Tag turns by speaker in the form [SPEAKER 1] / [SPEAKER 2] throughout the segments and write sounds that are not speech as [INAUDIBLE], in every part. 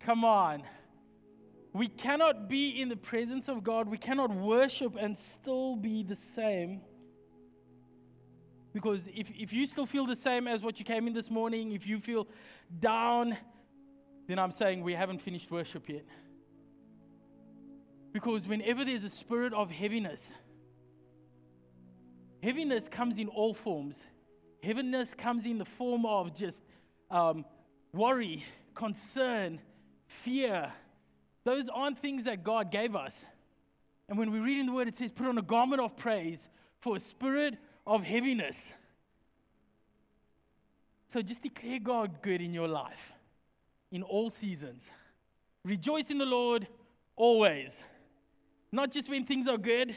[SPEAKER 1] Come on. We cannot be in the presence of God. We cannot worship and still be the same. Because if, if you still feel the same as what you came in this morning, if you feel down, then I'm saying we haven't finished worship yet. Because whenever there's a spirit of heaviness, heaviness comes in all forms. Heaviness comes in the form of just um, worry, concern, fear. Those aren't things that God gave us. And when we read in the word, it says, put on a garment of praise for a spirit of heaviness. So just declare God good in your life in all seasons. Rejoice in the Lord always. Not just when things are good,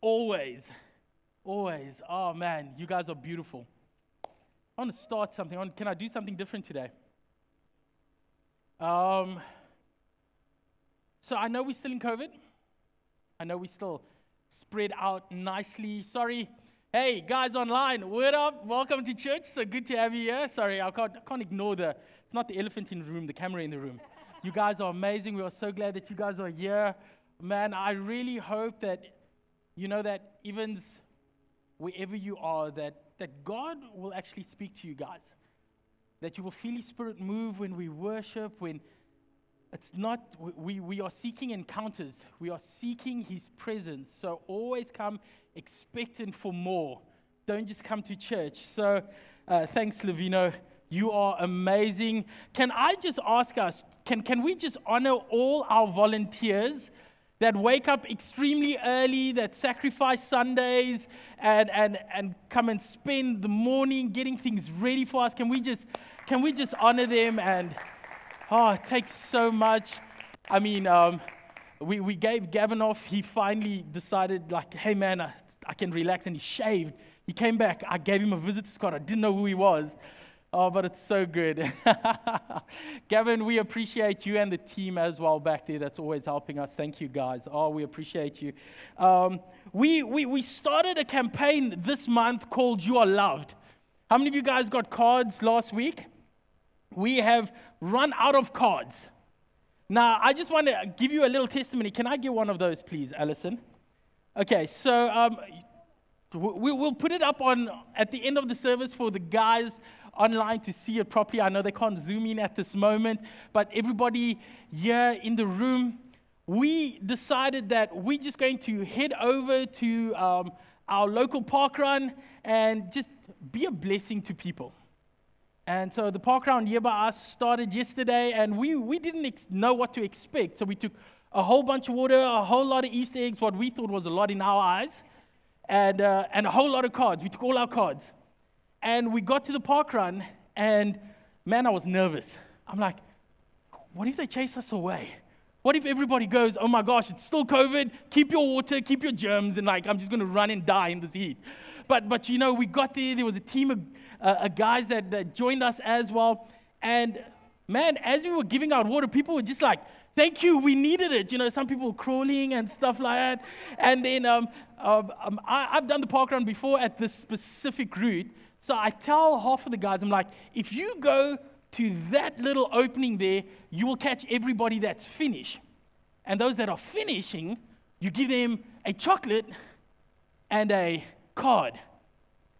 [SPEAKER 1] always. Always. Oh man, you guys are beautiful. I want to start something. can I do something different today? Um, so I know we're still in COVID. I know we still spread out nicely. Sorry. Hey, guys online, what up? Welcome to church. So good to have you here. Sorry, I can't, I can't ignore the, it's not the elephant in the room, the camera in the room. You guys are amazing. We are so glad that you guys are here. Man, I really hope that, you know, that even wherever you are, that, that God will actually speak to you guys. That you will feel His Spirit move when we worship, when it's not, we, we are seeking encounters, we are seeking His presence. So always come expectant for more. Don't just come to church. So uh, thanks, Levino. You are amazing. Can I just ask us, can, can we just honor all our volunteers that wake up extremely early, that sacrifice Sundays, and, and, and come and spend the morning getting things ready for us? Can we just, can we just honor them and Oh, it takes so much. I mean, um, we, we gave Gavin off. He finally decided, like, hey, man, I, I can relax. And he shaved. He came back. I gave him a visitor's card. I didn't know who he was. Oh, but it's so good. [LAUGHS] Gavin, we appreciate you and the team as well back there that's always helping us. Thank you, guys. Oh, we appreciate you. Um, we, we, we started a campaign this month called You Are Loved. How many of you guys got cards last week? we have run out of cards. Now, I just want to give you a little testimony. Can I get one of those, please, Allison? Okay, so um, we, will put it up on at the end of the service for the guys online to see it properly. I know they can't zoom in at this moment, but everybody here in the room, we decided that we're just going to head over to um, our local park run and just be a blessing to people. And so the park round by us started yesterday, and we, we didn't ex- know what to expect. So we took a whole bunch of water, a whole lot of Easter eggs, what we thought was a lot in our eyes, and, uh, and a whole lot of cards. We took all our cards. And we got to the park run, and man, I was nervous. I'm like, what if they chase us away? What if everybody goes, oh my gosh, it's still COVID, keep your water, keep your germs, and like, I'm just gonna run and die in this heat. But, but you know, we got there, there was a team of uh, guys that, that joined us as well. And man, as we were giving out water, people were just like, thank you, we needed it. You know, some people were crawling and stuff like that. And then um, um, um, I, have done the park run before at this specific route. So I tell half of the guys, I'm like, if you go to that little opening there, you will catch everybody that's finished. And those that are finishing, you give them a chocolate and a card.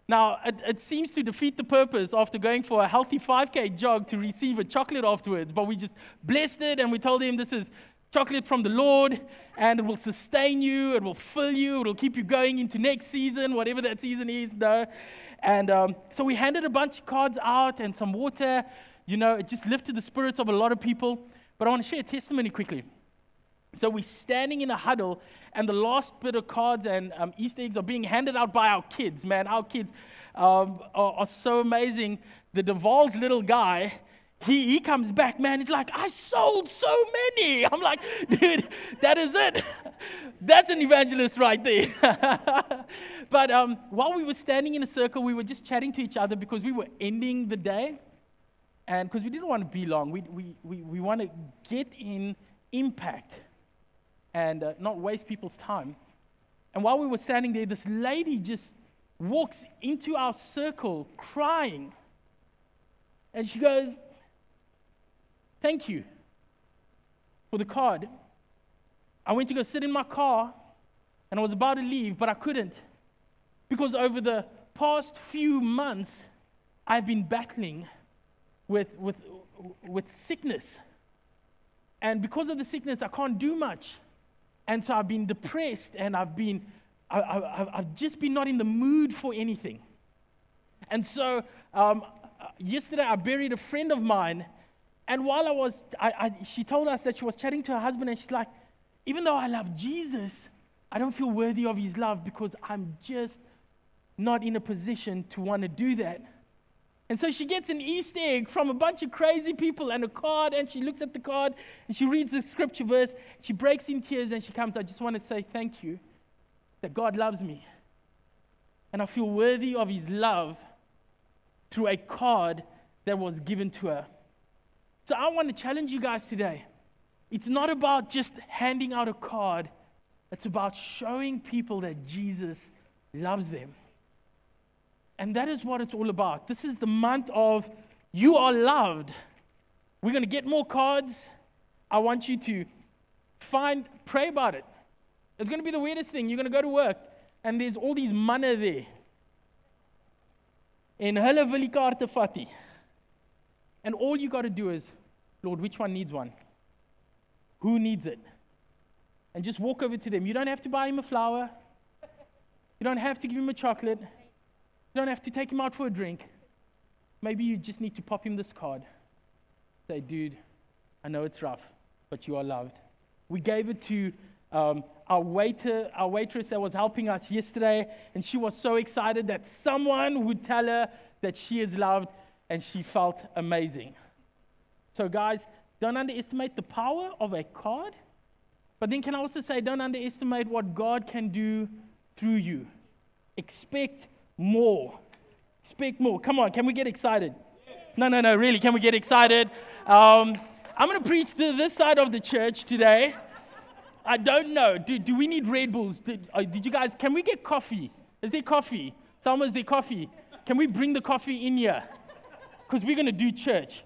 [SPEAKER 1] Now, it, it, seems to defeat the purpose after going for a healthy 5K jog to receive a chocolate afterwards, but we just blessed it and we told him this is chocolate from the Lord and it will sustain you, it will fill you, it will keep you going into next season, whatever that season is. No. And um, so we handed a bunch of cards out and some water. You know, it just lifted the spirits of a lot of people. But I want to share a testimony quickly. So we're standing in a huddle, and the last bit of cards and um, Easter eggs are being handed out by our kids. Man, our kids um, are, are, so amazing. The Duval's little guy, he, he comes back, man. He's like, I sold so many. [LAUGHS] I'm like, dude, that is it. [LAUGHS] That's an evangelist right there. [LAUGHS] but um, while we were standing in a circle, we were just chatting to each other because we were ending the day. And because we didn't want to be long, we, we, we, we want to get in impact and uh, not waste people's time. And while we were standing there, this lady just walks into our circle crying. And she goes, Thank you. for the card. I went to go sit in my car and I was about to leave, but I couldn't. Because over the past few months, I've been battling with, with, with sickness. And because of the sickness, I can't do much. And so I've been depressed and I've been, I, I, I've just been not in the mood for anything. And so um, yesterday I buried a friend of mine. And while I was, I, I, she told us that she was chatting to her husband and she's like, even though I love Jesus, I don't feel worthy of his love because I'm just not in a position to want to do that. And so she gets an Easter egg from a bunch of crazy people and a card, and she looks at the card and she reads the scripture verse. She breaks in tears and she comes, I just want to say thank you that God loves me. And I feel worthy of his love through a card that was given to her. So I want to challenge you guys today. It's not about just handing out a card, it's about showing people that Jesus loves them. And that is what it's all about. This is the month of you are loved. We're going to get more cards. I want you to find, pray about it. It's going to be the weirdest thing. You're going to go to work and there's all these manne there. In hulle wil die And all you got to do is, Lord, which one needs one? Who needs it? And just walk over to them. You don't have to buy him a flower. You don't have to give him a chocolate. You don't have to take him out for a drink. Maybe you just need to pop him this card. Say, dude, I know it's rough, but you are loved. We gave it to um, our waiter, our waitress that was helping us yesterday, and she was so excited that someone would tell her that she is loved, and she felt amazing. So, guys, don't underestimate the power of a card, but then can I also say, don't underestimate what God can do through you. Expect more. Speak more. Come on, can we get excited? No, no, no, really, can we get excited? Um, I'm going to preach to this side of the church today. I don't know. Do, do we need Red Bulls? Did, uh, did you guys, can we get coffee? Is there coffee? Someone's there coffee? Can we bring the coffee in here? Because we're going to do church.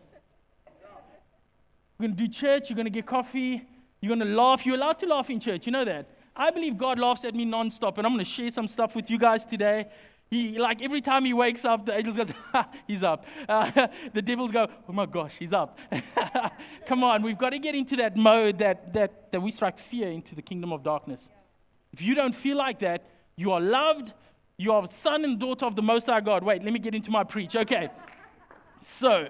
[SPEAKER 1] We're going to do church. You're going to get coffee. You're going to laugh. You're allowed to laugh in church. You know that. I believe God laughs at me nonstop, and I'm going to share some stuff with you guys today. He, like every time he wakes up, the angels goes, [LAUGHS] he's up. Uh, [LAUGHS] the devils go, oh my gosh, he's up. [LAUGHS] Come on, we've got to get into that mode that, that, that we strike fear into the kingdom of darkness. If you don't feel like that, you are loved, you are son and daughter of the Most High God. Wait, let me get into my preach. Okay. So,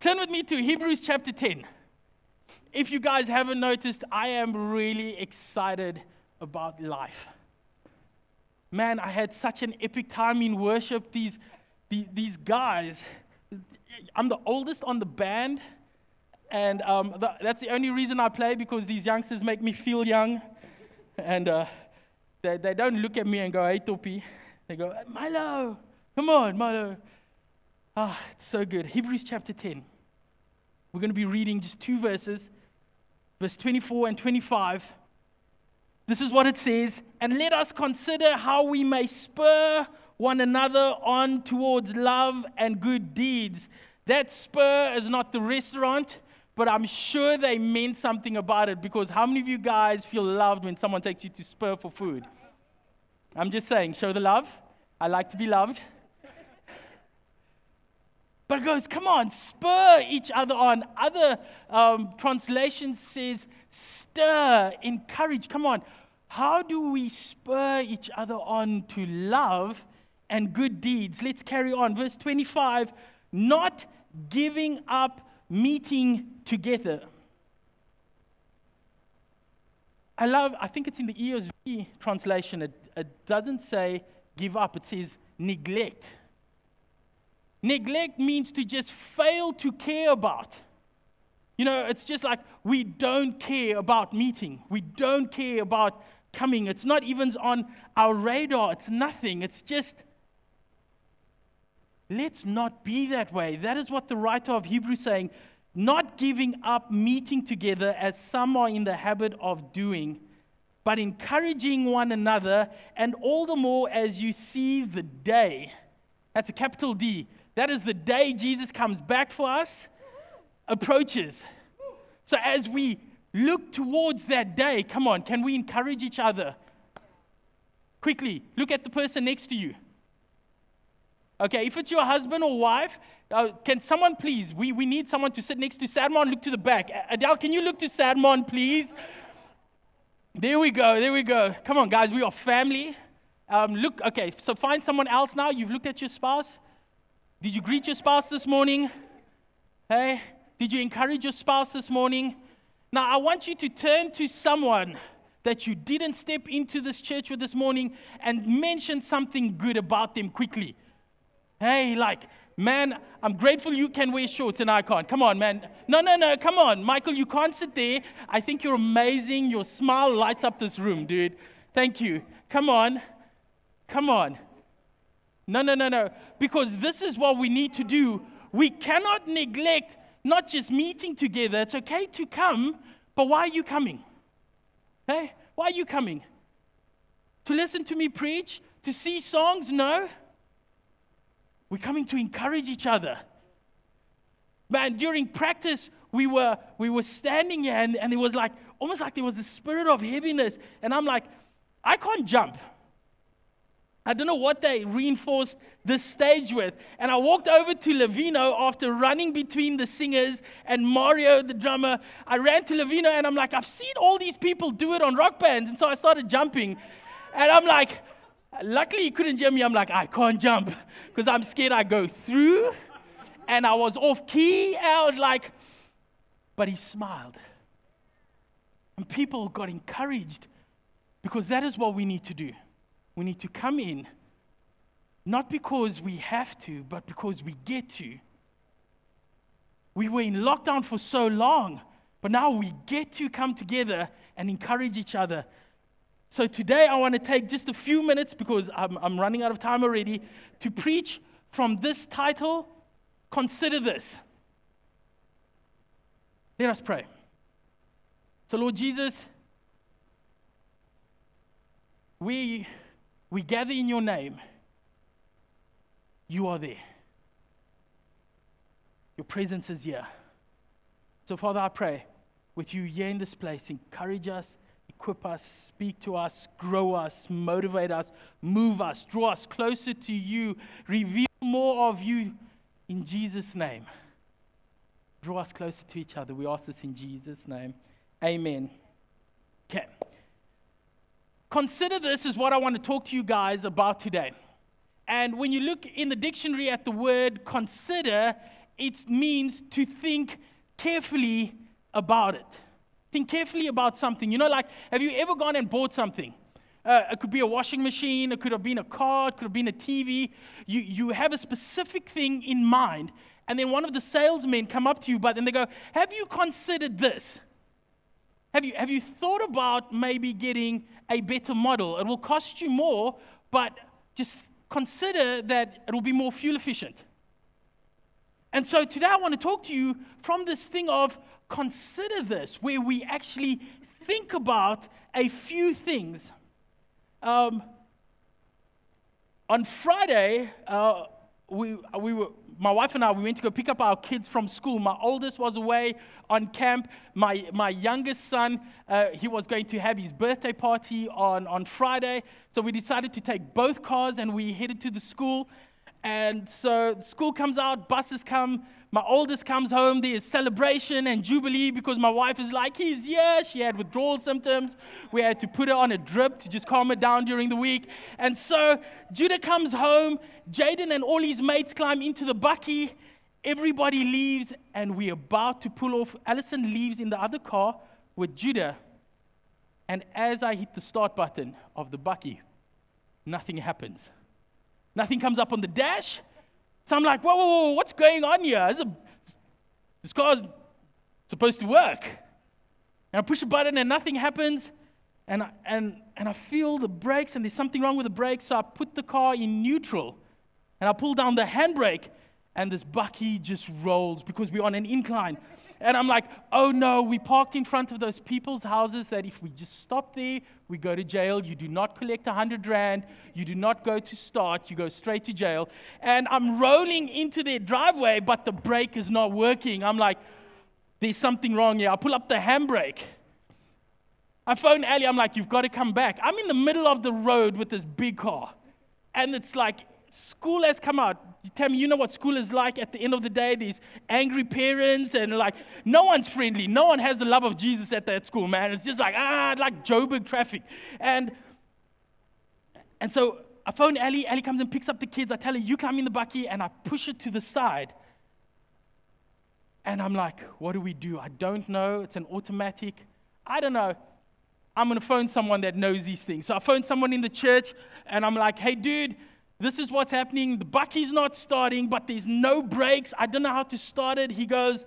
[SPEAKER 1] turn with me to Hebrews chapter 10. If you guys haven't noticed, I am really excited about life man, I had such an epic time in worship. These, these, these guys, I'm the oldest on the band, and um, the, that's the only reason I play because these youngsters make me feel young. And uh, they, they don't look at me and go, hey, Topi. They go, Milo, come on, Milo. Ah, it's so good. Hebrews chapter 10. We're going to be reading just two verses, verse 24 and 25. This is what it says, and let us consider how we may spur one another on towards love and good deeds. That spur is not the restaurant, but I'm sure they meant something about it because how many of you guys feel loved when someone takes you to Spur for food? I'm just saying, show the love. I like to be loved. But it goes, come on, spur each other on. Other um, translations says, stir, encourage. Come on, how do we spur each other on to love and good deeds? Let's carry on. Verse 25, not giving up meeting together. I love, I think it's in the ESV translation, it, it doesn't say give up, it says neglect. Neglect means to just fail to care about. You know, it's just like we don't care about meeting. We don't care about coming. It's not even on our radar. It's nothing. It's just, let's not be that way. That is what the writer of Hebrews saying. Not giving up meeting together as some are in the habit of doing, but encouraging one another, and all the more as you see the day. That's a capital D. That is the day Jesus comes back for us, approaches. So as we look towards that day, come on, can we encourage each other? Quickly, look at the person next to you. Okay, if it's your husband or wife, uh, can someone please? We, we need someone to sit next to Sadmon. Look to the back. Adele, can you look to Sadmon, please? There we go. There we go. Come on, guys. We are family. Um, look, okay, so find someone else now. You've looked at your spouse. Did you greet your spouse this morning? Hey, did you encourage your spouse this morning? Now, I want you to turn to someone that you didn't step into this church with this morning and mention something good about them quickly. Hey, like, man, I'm grateful you can wear shorts and I can't. Come on, man. No, no, no, come on. Michael, you can't sit there. I think you're amazing. Your smile lights up this room, dude. Thank you. Come on. Come on. No, no, no, no. Because this is what we need to do. We cannot neglect not just meeting together. It's okay to come, but why are you coming? Hey, why are you coming? To listen to me preach? To see songs? No. We're coming to encourage each other. Man, during practice, we were, we were standing here and, and it was like, almost like there was a spirit of heaviness. And I'm like, I can't jump. I don't know what they reinforced this stage with. And I walked over to Levino after running between the singers and Mario, the drummer. I ran to Levino and I'm like, I've seen all these people do it on rock bands. And so I started jumping. And I'm like, luckily he couldn't hear me. I'm like, I can't jump because I'm scared I go through. And I was off key. And I was like, but he smiled. And people got encouraged because that is what we need to do. We need to come in, not because we have to, but because we get to. We were in lockdown for so long, but now we get to come together and encourage each other. So today I want to take just a few minutes because I'm, I'm running out of time already to preach from this title Consider This. Let us pray. So, Lord Jesus, we we gather in your name, you are there. Your presence is here. So, Father, I pray with you here in this place, encourage us, equip us, speak to us, grow us, motivate us, move us, draw us closer to you, reveal more of you in Jesus' name. Draw us closer to each other. We ask this in Jesus' name. Amen. Okay. Consider this is what I want to talk to you guys about today. And when you look in the dictionary at the word consider, it means to think carefully about it. Think carefully about something. You know, like, have you ever gone and bought something? Uh, it could be a washing machine, it could have been a car, it could have been a TV. You, you have a specific thing in mind, and then one of the salesmen come up to you, but then they go, Have you considered this? Have you, have you thought about maybe getting a better model? It will cost you more, but just consider that it will be more fuel efficient. And so today I want to talk to you from this thing of consider this, where we actually think about a few things. Um, on Friday, uh, we, we were my wife and I, we went to go pick up our kids from school. My oldest was away on camp. My, my youngest son, uh, he was going to have his birthday party on, on Friday. So we decided to take both cars and we headed to the school. And so school comes out, buses come. My oldest comes home. There is celebration and jubilee because my wife is like, he's here. She had withdrawal symptoms. We had to put her on a drip to just calm her down during the week. And so Judah comes home. Jaden and all his mates climb into the bakkie. Everybody leaves, and we're about to pull off. Allison leaves in the other car with Judah. And as I hit the start button of the bakkie, nothing happens. Nothing comes up on the dash. So I'm like, whoa, whoa, whoa, what's going on here? This, a, this car's supposed to work. And I push a button and nothing happens. And I, and, and I feel the brakes and there's something wrong with the brakes. So I put the car in neutral and I pull down the handbrake and this bakkie just rolls because we're on an incline. And I'm like, oh no, we parked in front of those people's houses that if we just stop there, we go to jail. You do not collect a hundred rand. You do not go to start. You go straight to jail. And I'm rolling into their driveway, but the brake is not working. I'm like, there's something wrong here. I pull up the handbrake. I phone Ali. I'm like, you've got to come back. I'm in the middle of the road with this big car. And it's like, school has come out. Tell me, you know what school is like at the end of the day? These angry parents and like, no one's friendly. No one has the love of Jesus at that school, man. It's just like, ah, like Joburg traffic. And, and so I phone Ali. Ali comes and picks up the kids. I tell her, you climb in the bakkie, and I push it to the side. And I'm like, what do we do? I don't know. It's an automatic. I don't know. I'm going to phone someone that knows these things. So I phone someone in the church, and I'm like, hey, dude, this is what's happening. The bakkie's not starting, but there's no brakes. I don't know how to start it. He goes,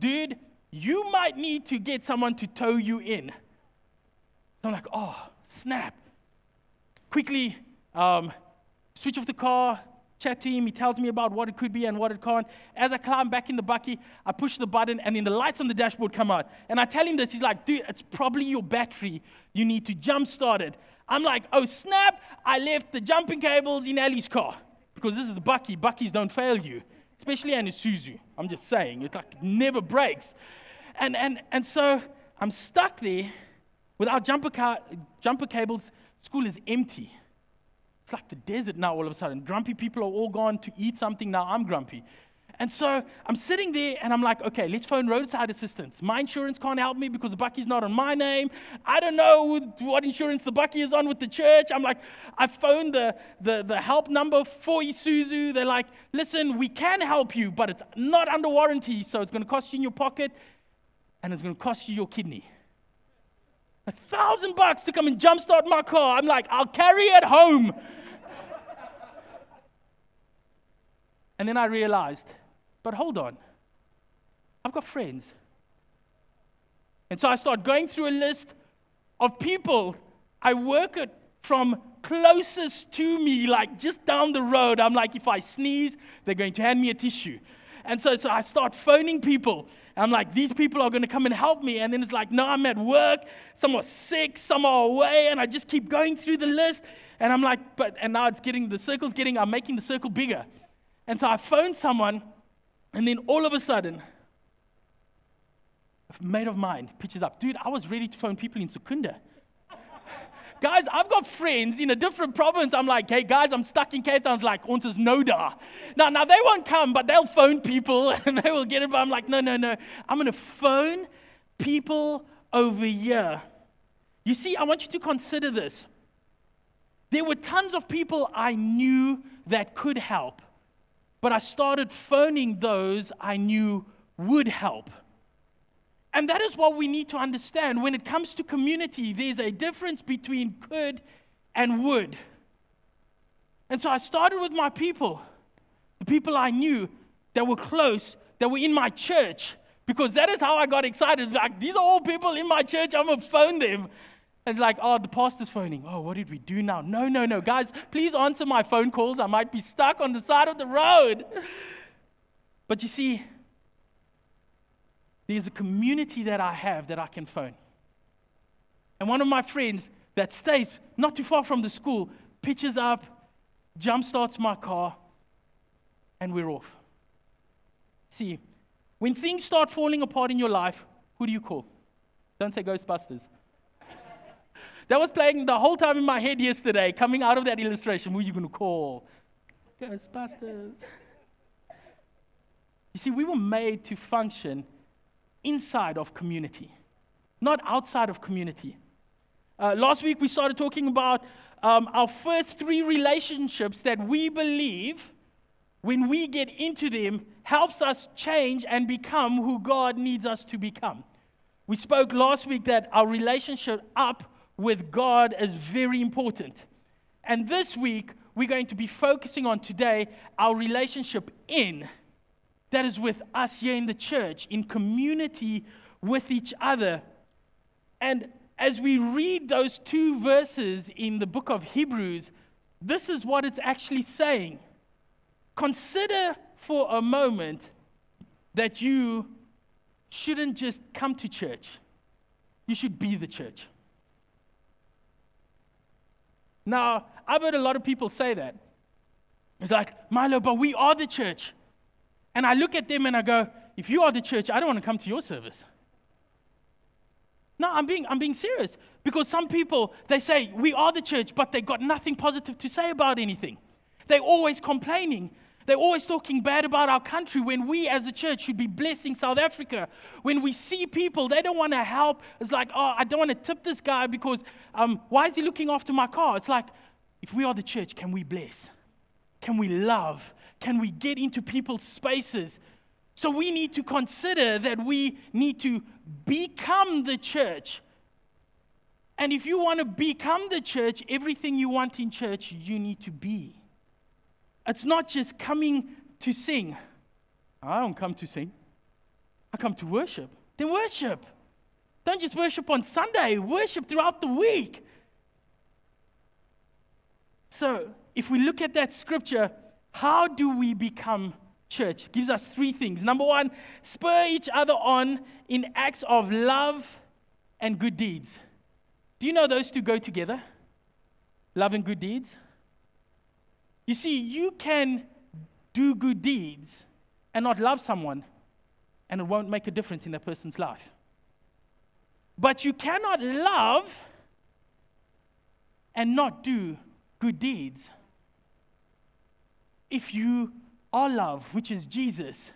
[SPEAKER 1] dude, you might need to get someone to tow you in. I'm like, oh, snap. Quickly um, switch off the car, chat to him. He tells me about what it could be and what it can't. As I climb back in the bakkie, I push the button, and then the lights on the dashboard come out. And I tell him this. He's like, dude, it's probably your battery. You need to jump start it. I'm like, oh, snap. I left the jumping cables in Ali's car because this is bakkie. Bakkies don't fail you, especially an Isuzu. I'm just saying, it like never breaks. And, and, and so I'm stuck there without jumper, car, jumper cables. School is empty. It's like the desert now all of a sudden. Grumpy people are all gone to eat something. Now I'm grumpy. And so I'm sitting there and I'm like, okay, let's phone roadside assistance. My insurance can't help me because the Bakkie's not on my name. I don't know what insurance the Bakkie is on with the church. I'm like, I phoned the, the, the help number for Isuzu. They're like, listen, we can help you, but it's not under warranty, so it's going to cost you in your pocket and it's going to cost you your kidney. A thousand bucks to come and jumpstart my car. I'm like, I'll carry it home. And then I realized, but hold on, I've got friends. And so I start going through a list of people I work at from closest to me, like just down the road. I'm like, if I sneeze, they're going to hand me a tissue. And so, so I start phoning people. I'm like, these people are going to come and help me. And then it's like, no, I'm at work. Some are sick, some are away. And I just keep going through the list. And I'm like, but, and now it's getting, the circle's getting, I'm making the circle bigger. And so I phone someone, and then all of a sudden, a mate of mine pitches up, dude, I was ready to phone people in Secunda. [LAUGHS] guys, I've got friends in a different province. I'm like, hey, guys, I'm stuck in Cape Town. Like, ons is Noda. Now, now, they won't come, but they'll phone people [LAUGHS] and they will get it. But I'm like, no, no, no. I'm going to phone people over here. You see, I want you to consider this. There were tons of people I knew that could help. But I started phoning those I knew would help. And that is what we need to understand. When it comes to community, there's a difference between could and would. And so I started with my people, the people I knew that were close, that were in my church, because that is how I got excited. It's like, these are all people in my church, I'm gonna phone them. It's like, oh, the pastor's phoning. Oh, what did we do now? No, no, no. Guys, please answer my phone calls. I might be stuck on the side of the road. But you see, there's a community that I have that I can phone. And one of my friends that stays not too far from the school pitches up, jump starts my car, and we're off. See, when things start falling apart in your life, who do you call? Don't say Ghostbusters. That was playing the whole time in my head yesterday, coming out of that illustration. Who are you going to call? Ghostbusters. You see, we were made to function inside of community, not outside of community. Uh, last week, we started talking about um, our first three relationships that we believe, when we get into them, helps us change and become who God needs us to become. We spoke last week that our relationship up with God is very important. And this week, we're going to be focusing on today our relationship in, that is with us here in the church, in community with each other. And as we read those two verses in the book of Hebrews, this is what it's actually saying. Consider for a moment that you shouldn't just come to church, you should be the church. Now, I've heard a lot of people say that. It's like, Milo, but we are the church. And I look at them and I go, if you are the church, I don't want to come to your service. No, I'm being, I'm being serious. Because some people, they say, we are the church, but they got nothing positive to say about anything. They're always complaining. They're always talking bad about our country when we as a church should be blessing South Africa. When we see people, they don't want to help. It's like, oh, I don't want to tip this guy because um, why is he looking after my car? It's like, if we are the church, can we bless? Can we love? Can we get into people's spaces? So we need to consider that we need to become the church. And if you want to become the church, everything you want in church, you need to be. It's not just coming to sing. I don't come to sing, I come to worship. Then worship. Don't just worship on Sunday, worship throughout the week. So, if we look at that scripture, how do we become church? It gives us three things. Number one, spur each other on in acts of love and good deeds. Do you know those two go together? Love and good deeds? You see, you can do good deeds and not love someone, and it won't make a difference in that person's life. But you cannot love and not do good deeds. If you are love, which is Jesus,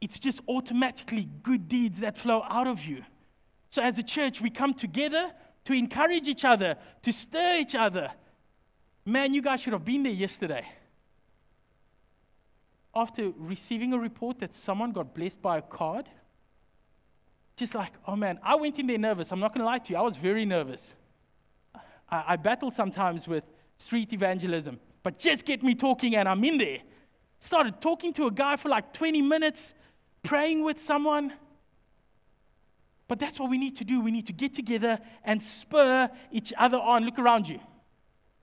[SPEAKER 1] it's just automatically good deeds that flow out of you. So, as a church, we come together to encourage each other, to stir each other. Man, you guys should have been there yesterday. After receiving a report that someone got blessed by a card, just like, oh man, I went in there nervous. I'm not going to lie to you, I was very nervous. I, I battle sometimes with street evangelism, but just get me talking and I'm in there. Started talking to a guy for like 20 minutes, praying with someone. But that's what we need to do. We need to get together and spur each other on. Look around you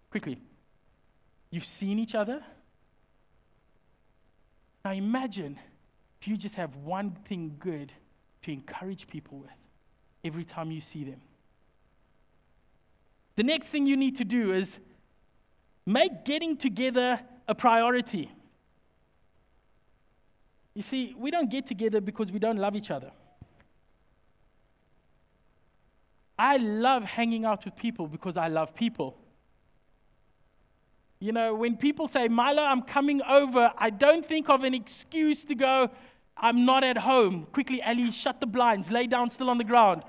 [SPEAKER 1] quickly. You've seen each other. Now imagine if you just have one thing good to encourage people with every time you see them. The next thing you need to do is make getting together a priority. You see, we don't get together because we don't love each other. I love hanging out with people because I love people. You know, when people say, Milo, I'm coming over, I don't think of an excuse to go, I'm not at home. Quickly, Ali, shut the blinds, lay down still on the ground.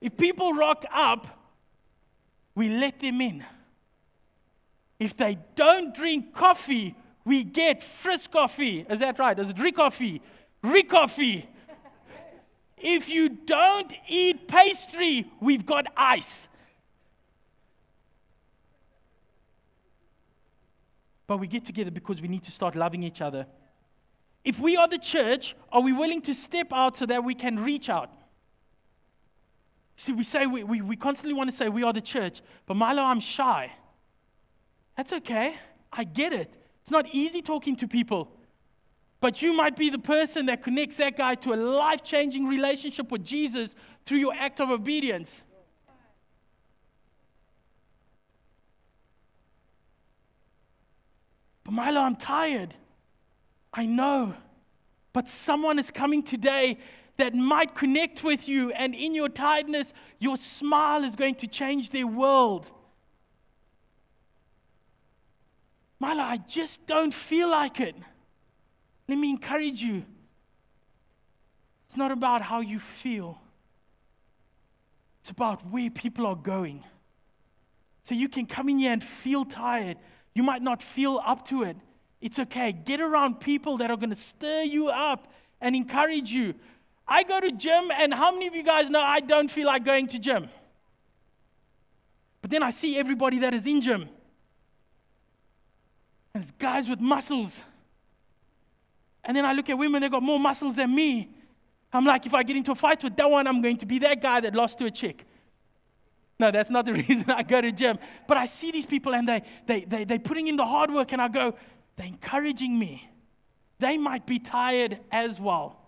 [SPEAKER 1] If people rock up, we let them in. If they don't drink coffee, we get Frisk coffee. Is that right? Is it Ricoffy? Rick coffee. If you don't eat pastry, we've got ice. But we get together because we need to start loving each other. If we are the church, are we willing to step out so that we can reach out? See, we say we, we, we constantly want to say we are the church, but Milo, I'm shy. That's okay. I get it. It's not easy talking to people. But you might be the person that connects that guy to a life changing relationship with Jesus through your act of obedience. But Milo, I'm tired. I know. But someone is coming today that might connect with you, and in your tiredness, your smile is going to change their world. Milo, I just don't feel like it. Let me encourage you. It's not about how you feel, it's about where people are going. So you can come in here and feel tired. You might not feel up to it. It's okay. Get around people that are going to stir you up and encourage you. I go to gym, and how many of you guys know I don't feel like going to gym? But then I see everybody that is in gym. There's guys with muscles. And then I look at women, they've got more muscles than me. I'm like, if I get into a fight with that one, I'm going to be that guy that lost to a chick. No, that's not the [LAUGHS] reason I go to gym. But I see these people and they, they, they, they're putting in the hard work, and I go, they're encouraging me. They might be tired as well.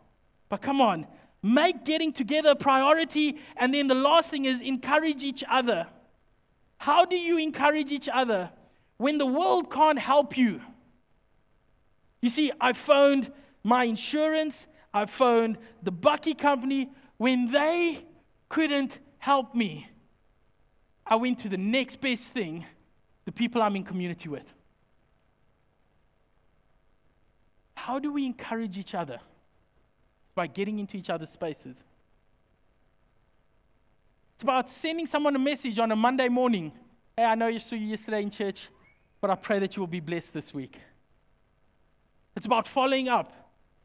[SPEAKER 1] But come on, make getting together a priority. And then the last thing is encourage each other. How do you encourage each other when the world can't help you? You see, I phoned my insurance, I phoned the Bakkie company. When they couldn't help me, I went to the next best thing the people I'm in community with. How do we encourage each other? It's by getting into each other's spaces. It's about sending someone a message on a Monday morning. Hey, I know you saw you yesterday in church, but I pray that you will be blessed this week. It's about following up.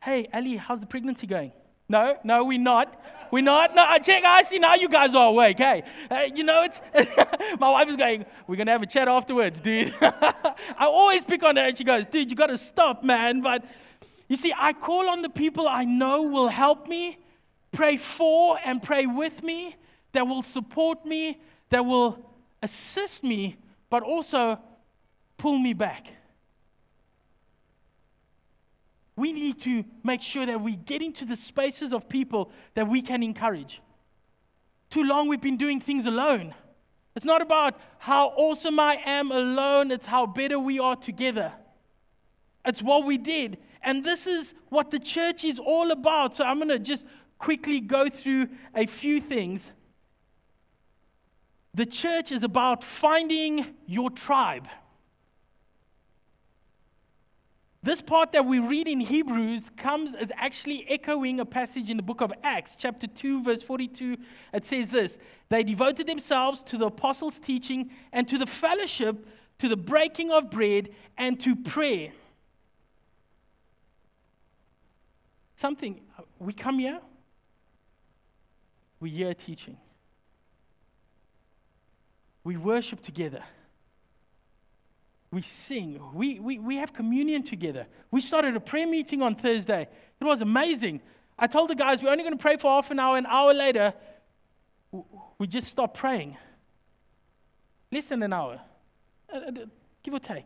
[SPEAKER 1] Hey, Ali, how's the pregnancy going? No, no, we're not. We're not. No, I check. I see now you guys are awake. Hey, uh, you know it's. [LAUGHS] my wife is going. We're gonna have a chat afterwards, dude. [LAUGHS] I always pick on her, and she goes, "Dude, you gotta stop, man." But you see, I call on the people I know will help me, pray for and pray with me, that will support me, that will assist me, but also pull me back. We need to make sure that we get into the spaces of people that we can encourage. Too long we've been doing things alone. It's not about how awesome I am alone, it's how better we are together. It's what we did. And this is what the church is all about. So I'm going to just quickly go through a few things. The church is about finding your tribe. This part that we read in Hebrews comes as actually echoing a passage in the book of Acts, chapter 2, verse 42. It says this They devoted themselves to the apostles' teaching and to the fellowship, to the breaking of bread, and to prayer. Something, we come here, we hear teaching, we worship together. We sing. We, we, we have communion together. We started a prayer meeting on Thursday. It was amazing. I told the guys we're only going to pray for half an hour. An hour later, we just stopped praying. Less than an hour, uh, uh, give or take.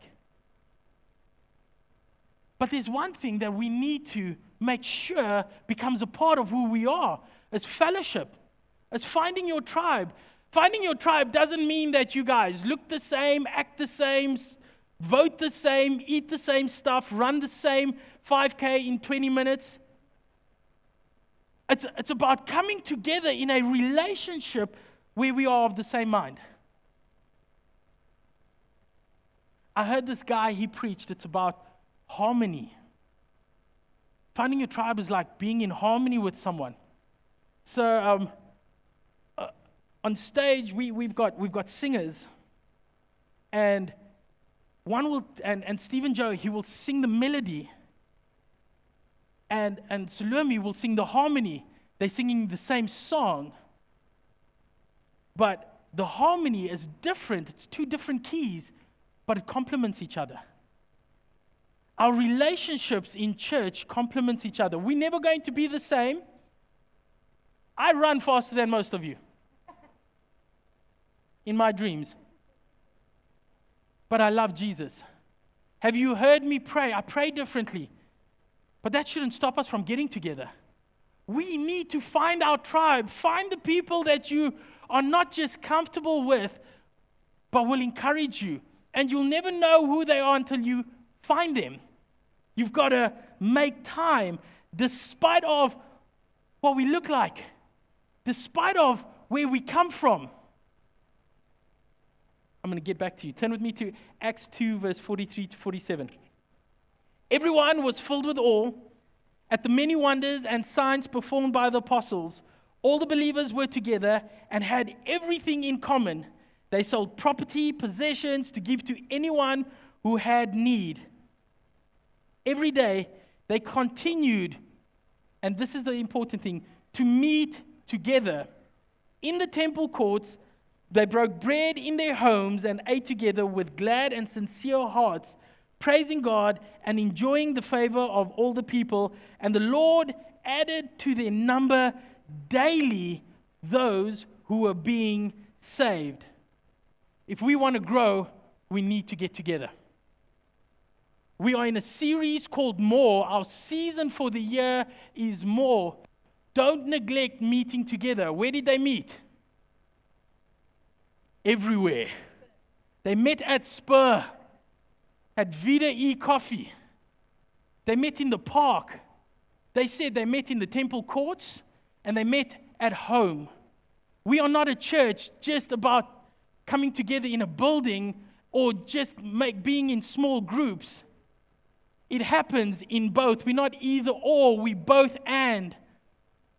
[SPEAKER 1] But there's one thing that we need to make sure becomes a part of who we are as fellowship, as finding your tribe. Finding your tribe doesn't mean that you guys look the same, act the same, vote the same, eat the same stuff, run the same 5K in 20 minutes. It's, it's about coming together in a relationship where we are of the same mind. I heard this guy, he preached, it's about harmony. Finding a tribe is like being in harmony with someone. So, um, uh, on stage, we, we've, got, we've got singers, and one will, and, and Stephen Joe, he will sing the melody. And, and Salome will sing the harmony. They're singing the same song. But the harmony is different. It's two different keys, but it complements each other. Our relationships in church complements each other. We're never going to be the same. I run faster than most of you in my dreams but I love Jesus. Have you heard me pray? I pray differently. But that shouldn't stop us from getting together. We need to find our tribe, find the people that you are not just comfortable with, but will encourage you. And you'll never know who they are until you find them. You've got to make time despite of what we look like, despite of where we come from. I'm going to get back to you. Turn with me to Acts 2, verse 43 to 47. Everyone was filled with awe at the many wonders and signs performed by the apostles. All the believers were together and had everything in common. They sold property, possessions to give to anyone who had need. Every day they continued, and this is the important thing, to meet together in the temple courts they broke bread in their homes and ate together with glad and sincere hearts, praising God and enjoying the favor of all the people. And the Lord added to their number daily those who were being saved. If we want to grow, we need to get together. We are in a series called More. Our season for the year is More. Don't neglect meeting together. Where did they meet? Everywhere. They met at Spur, at Vida E Coffee. they met in the park. They said they met in the temple courts and they met at home. We are not a church just about coming together in a building or just make, being in small groups. It happens in both. We're not either or, we both and.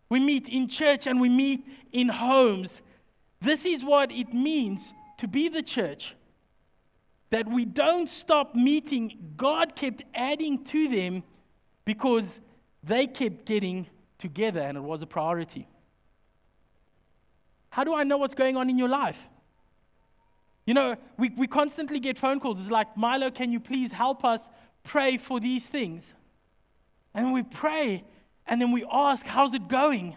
[SPEAKER 1] We meet in church and we meet in homes. This is what it means to be the church. That we don't stop meeting. God kept adding to them because they kept getting together and it was a priority. How do I know what's going on in your life? You know, we, we constantly get phone calls. It's like, Milo, can you please help us pray for these things? And we pray, and then we ask, how's it going?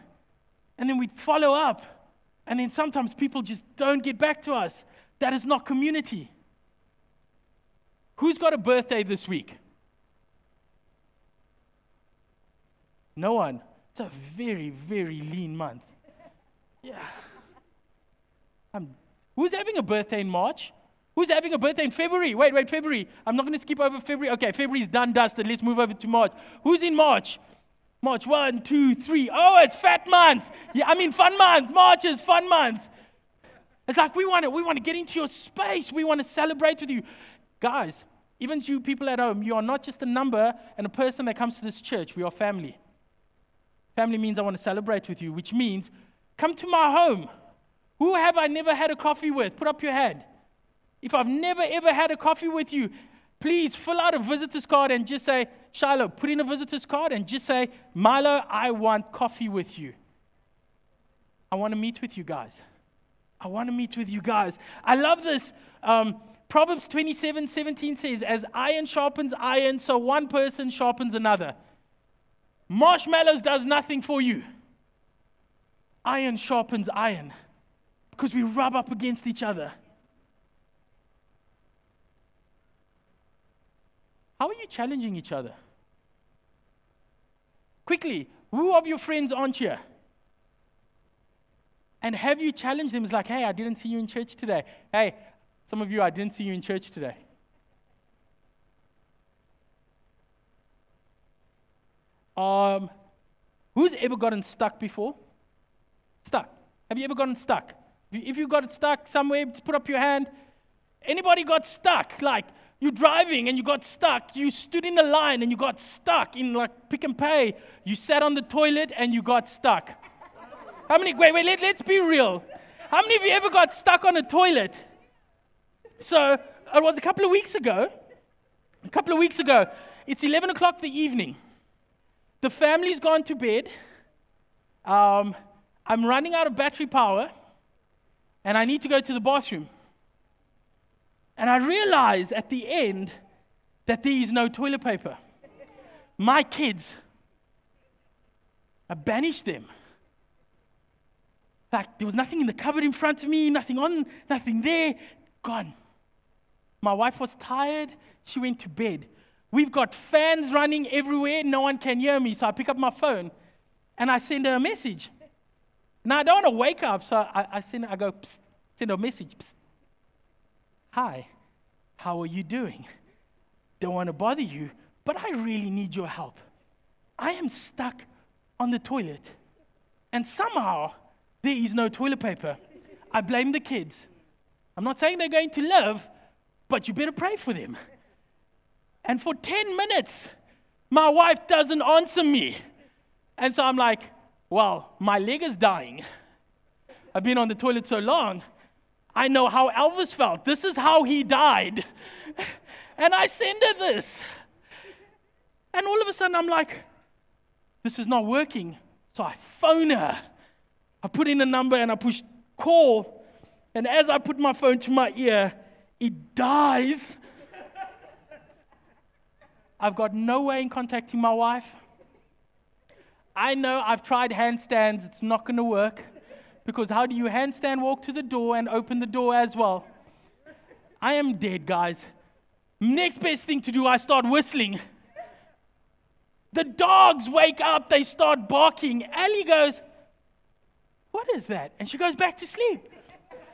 [SPEAKER 1] And then we follow up. And then sometimes people just don't get back to us. That is not community. Who's got a birthday this week? No one. It's a very, very lean month. Yeah. I'm, who's having a birthday in March? Who's having a birthday in February? Wait, wait, February. I'm not going to skip over February. Okay, February's done, dusted. Let's move over to March. Who's in March? March, one, two, three. Oh, it's fat month. Yeah, I mean, fun month. March is fun month. It's like we want to, we want to get into your space. We want to celebrate with you. Guys, even you people at home, you are not just a number and a person that comes to this church. We are family. Family means I want to celebrate with you, which means come to my home. Who have I never had a coffee with? Put up your hand. If I've never ever had a coffee with you, please fill out a visitor's card and just say, Shiloh, put in a visitor's card and just say, Milo, I want coffee with you. I want to meet with you guys. I want to meet with you guys. I love this. Um, Proverbs 27 17 says, As iron sharpens iron, so one person sharpens another. Marshmallows does nothing for you. Iron sharpens iron because we rub up against each other. How are you challenging each other? Quickly, who of your friends aren't here? And have you challenged them? It's like, hey, I didn't see you in church today. Hey, some of you, I didn't see you in church today. Um, who's ever gotten stuck before? Stuck. Have you ever gotten stuck? If you got stuck somewhere, put up your hand. Anybody got stuck? Like you're driving and you got stuck. You stood in the line and you got stuck in like Pick n Pay. You sat on the toilet and you got stuck. How many? Wait, wait. Let, let's be real. How many of you ever got stuck on a toilet? So it was a couple of weeks ago. A couple of weeks ago. It's 11 o'clock the evening. The family's gone to bed. Um, I'm running out of battery power, and I need to go to the bathroom. And I realize at the end that there is no toilet paper. My kids, I banished them. Like there was nothing in the cupboard in front of me, nothing on, nothing there, gone. My wife was tired, she went to bed. We've got fans running everywhere. No one can hear me. So I pick up my phone and I send her a message. Now I don't want to wake up. So I, I send I go, send her a message. Psst. Hi, how are you doing? Don't want to bother you, but I really need your help. I am stuck on the toilet. And somehow there is no toilet paper. I blame the kids. I'm not saying they're going to live, but you better pray for them. And for 10 minutes, my wife doesn't answer me. And so I'm like, well, my leg is dying. I've been on the toilet so long. I know how Elvis felt. This is how he died. And I send her this. And all of a sudden, I'm like, this is not working. So I phone her. I put in a number and I push call. And as I put my phone to my ear, it dies. I've got no way in contacting my wife. I know I've tried handstands, it's not going to work. Because how do you handstand walk to the door and open the door as well? I am dead, guys. Next best thing to do, I start whistling. The dogs wake up, they start barking. Ellie goes, What is that? And she goes back to sleep.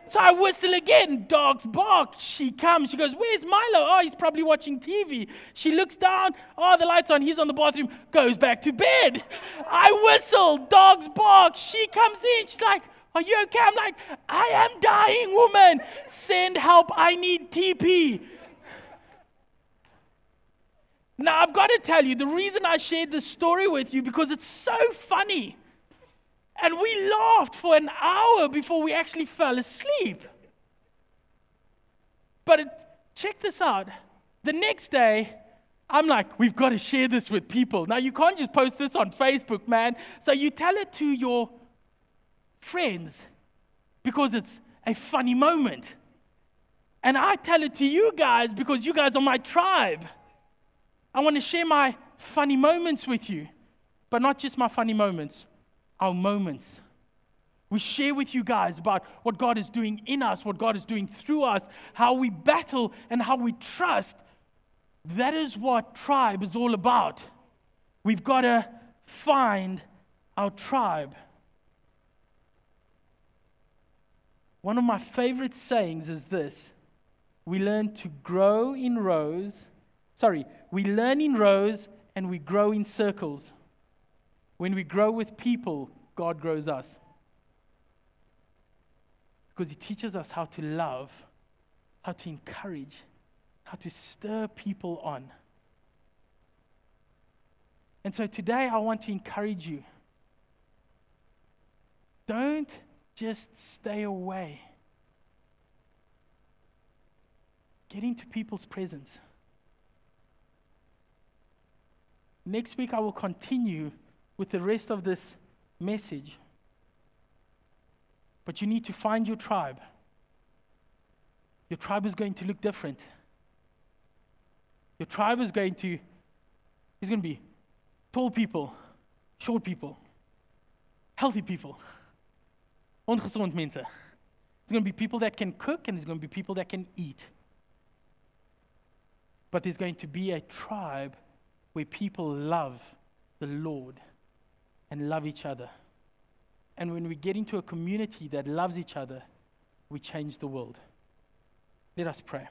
[SPEAKER 1] So I whistle again. Dogs bark. She comes. She goes, Where's Milo? Oh, he's probably watching TV. She looks down. Oh, the light's on. He's on the bathroom. Goes back to bed. I whistle. Dogs bark. She comes in. She's like, Are you okay? I'm like, I am dying, woman. Send help. I need TP. Now, I've got to tell you, the reason I shared this story with you because it's so funny. And we laughed for an hour before we actually fell asleep. But it, check this out. The next day, I'm like, we've got to share this with people. Now, you can't just post this on Facebook, man. So you tell it to your friends because it's a funny moment. And I tell it to you guys because you guys are my tribe. I want to share my funny moments with you, but not just my funny moments, our moments. We share with you guys about what God is doing in us, what God is doing through us, how we battle, and how we trust. That is what tribe is all about. We've got to find our tribe. One of my favorite sayings is this we learn to grow in rows. Sorry, we learn in rows and we grow in circles. When we grow with people, God grows us. Because He teaches us how to love, how to encourage, how to stir people on. And so today I want to encourage you. Don't just stay away. Get into people's presence. Next week, I will continue with the rest of this message. But you need to find your tribe. Your tribe is going to look different. Your tribe is going to is going to be tall people, short people, healthy people, ongesond mense. It's going to be people that can cook and there's going to be people that can eat. But there's going to be a tribe where people love the Lord and love each other. And when we get into a community that loves each other, we change the world. Let us pray.